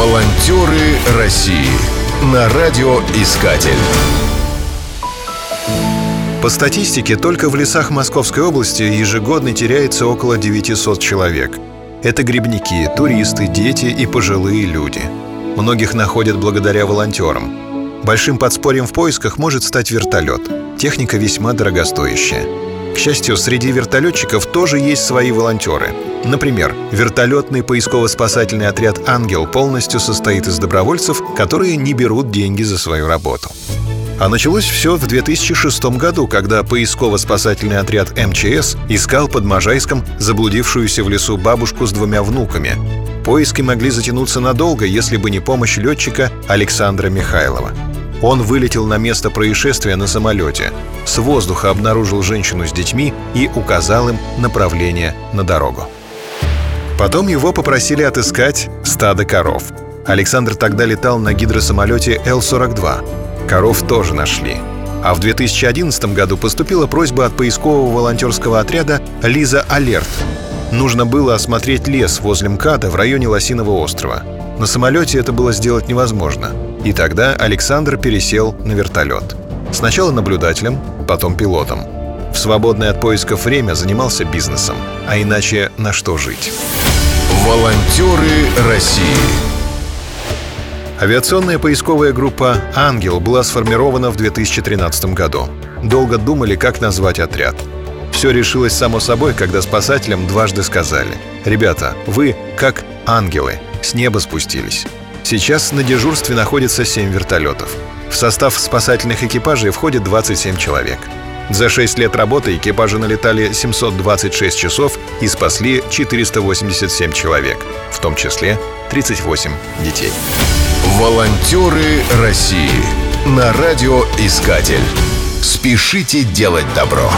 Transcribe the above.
Волонтеры России на радиоискатель. По статистике, только в лесах Московской области ежегодно теряется около 900 человек. Это грибники, туристы, дети и пожилые люди. Многих находят благодаря волонтерам. Большим подспорьем в поисках может стать вертолет. Техника весьма дорогостоящая. К счастью, среди вертолетчиков тоже есть свои волонтеры. Например, вертолетный поисково-спасательный отряд «Ангел» полностью состоит из добровольцев, которые не берут деньги за свою работу. А началось все в 2006 году, когда поисково-спасательный отряд МЧС искал под Можайском заблудившуюся в лесу бабушку с двумя внуками. Поиски могли затянуться надолго, если бы не помощь летчика Александра Михайлова. Он вылетел на место происшествия на самолете, с воздуха обнаружил женщину с детьми и указал им направление на дорогу. Потом его попросили отыскать стадо коров. Александр тогда летал на гидросамолете Л-42. Коров тоже нашли. А в 2011 году поступила просьба от поискового волонтерского отряда «Лиза Алерт». Нужно было осмотреть лес возле МКАДа в районе Лосиного острова. На самолете это было сделать невозможно. И тогда Александр пересел на вертолет. Сначала наблюдателем, потом пилотом. В свободное от поисков время занимался бизнесом. А иначе на что жить? Волонтеры России Авиационная поисковая группа «Ангел» была сформирована в 2013 году. Долго думали, как назвать отряд. Все решилось само собой, когда спасателям дважды сказали «Ребята, вы как ангелы, с неба спустились». Сейчас на дежурстве находится 7 вертолетов. В состав спасательных экипажей входит 27 человек. За 6 лет работы экипажи налетали 726 часов и спасли 487 человек, в том числе 38 детей. Волонтеры России на радиоискатель. Спешите делать добро.